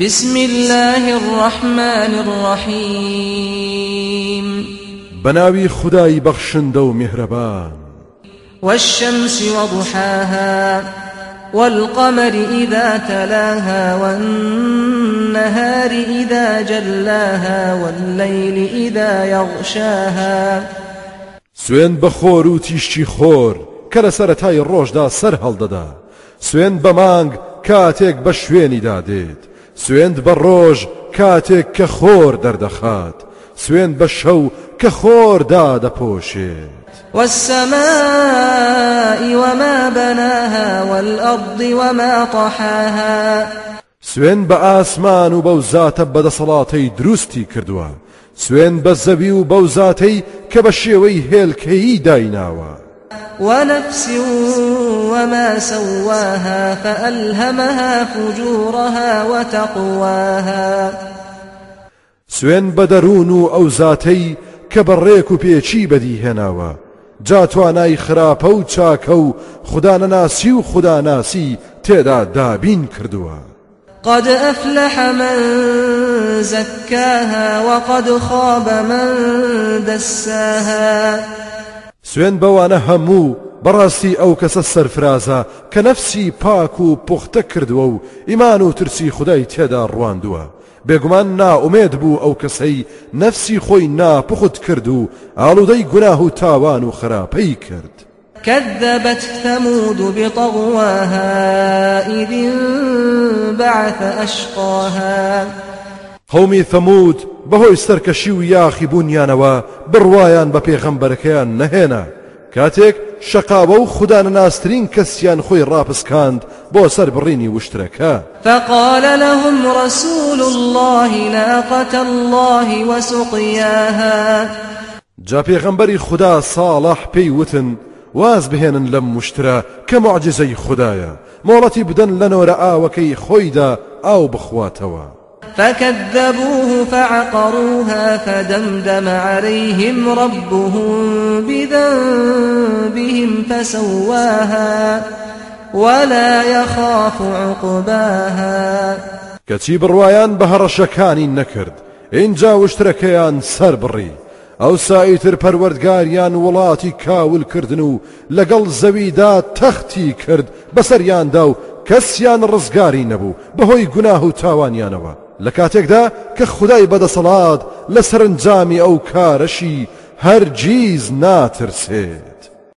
بسم الله الرحمن الرحيم. بناوي خداي بخشندو مهربان. والشمس وضحاها والقمر إذا تلاها والنهار إذا جلاها والليل إذا يغشاها. سوين بخور و تیشتی خۆر کە لە سەرەتای ڕۆژدا سەر هەڵدەدا سوێن بە مانگ کاتێک بە شوێنیدا دێت سوێند بە ڕۆژ کاتێک کە خۆر دەردەخات سوێن بە شەو کە خۆردا دەپۆشێت والسماء وما بناها والأرض وما طحاها. سوێن بە ئاسمان و بەو زاتە بەدەسەڵاتەی دروستی کردووە سوێن بە زەوی و بەو زاتەی کە بە شێوەی هێلکەیی دایناوە. ونفس وما سواها فألهمها فجورها وتقواها. سوێن بە دەروون و ئەو زاتەی کە بەڕێک و پێچی بەدیهێناوە جا توانای خراپە و چاکە و خوددانەناسی و خودداناسی تێدا دابین کردووە قد أفلح من زكاها وقد خاب من دساها. سوێن بەوانە هەموو بەڕاستی ئەو کەسە سەرفرازە کە نەفسی پاک و پوختە کردووە و ئیمان و ترسی خدای تێدا ڕواندووە. بێگومان ناومێت بوو ئەو کەسەی نەفسی خۆی ناپخت کرد و ئاڵودەی گوناه و تاوان و خراپەی کرد. كذبت ثمود بطغواها إذ انبعث أشقاها. قومی ثەمود بەهۆی سەرکەشی و یاخی بوونیانەوە بڕوایان بە پێغەمبەرەکەیان نەهێنا. کاتێک شەقاوە و خودانەناسترین کەسیان خۆی ڕاپسکاند بۆ سەر بڕینی وشترەکە. فقال لهم رسول الله ناقة الله وسقياها. جا پێغەمبەری خودا ساڵح پێی وتن واز بهێنن لەم وشترە کە معجزەی خدایە. مۆڵەتی بدەن لە نۆرە ئاوەکەی خۆیدا ئاو بخواتەوە. فكذبوه فعقروها فدمدم عليهم ربهم بذنبهم فسواها ولا يخاف عقباها. کەچی بڕوایان بە هەڕەشەکانی نەکرد اینجا وشترەکەیان سەر بڕی ئەو سایتر پەروەردگاریان وڵاتی کاولکردن و لەگەڵ زەویدا تەختی کرد. بەسەریاندا و کەسیان ڕزگاری نەبوو بەهۆی گوناه و تاوانیانەوە لە کاتێکدا کە خدای بەدەسەڵات لە سەرنجامی ئەو کارەشی هەرگیز ناترسێت.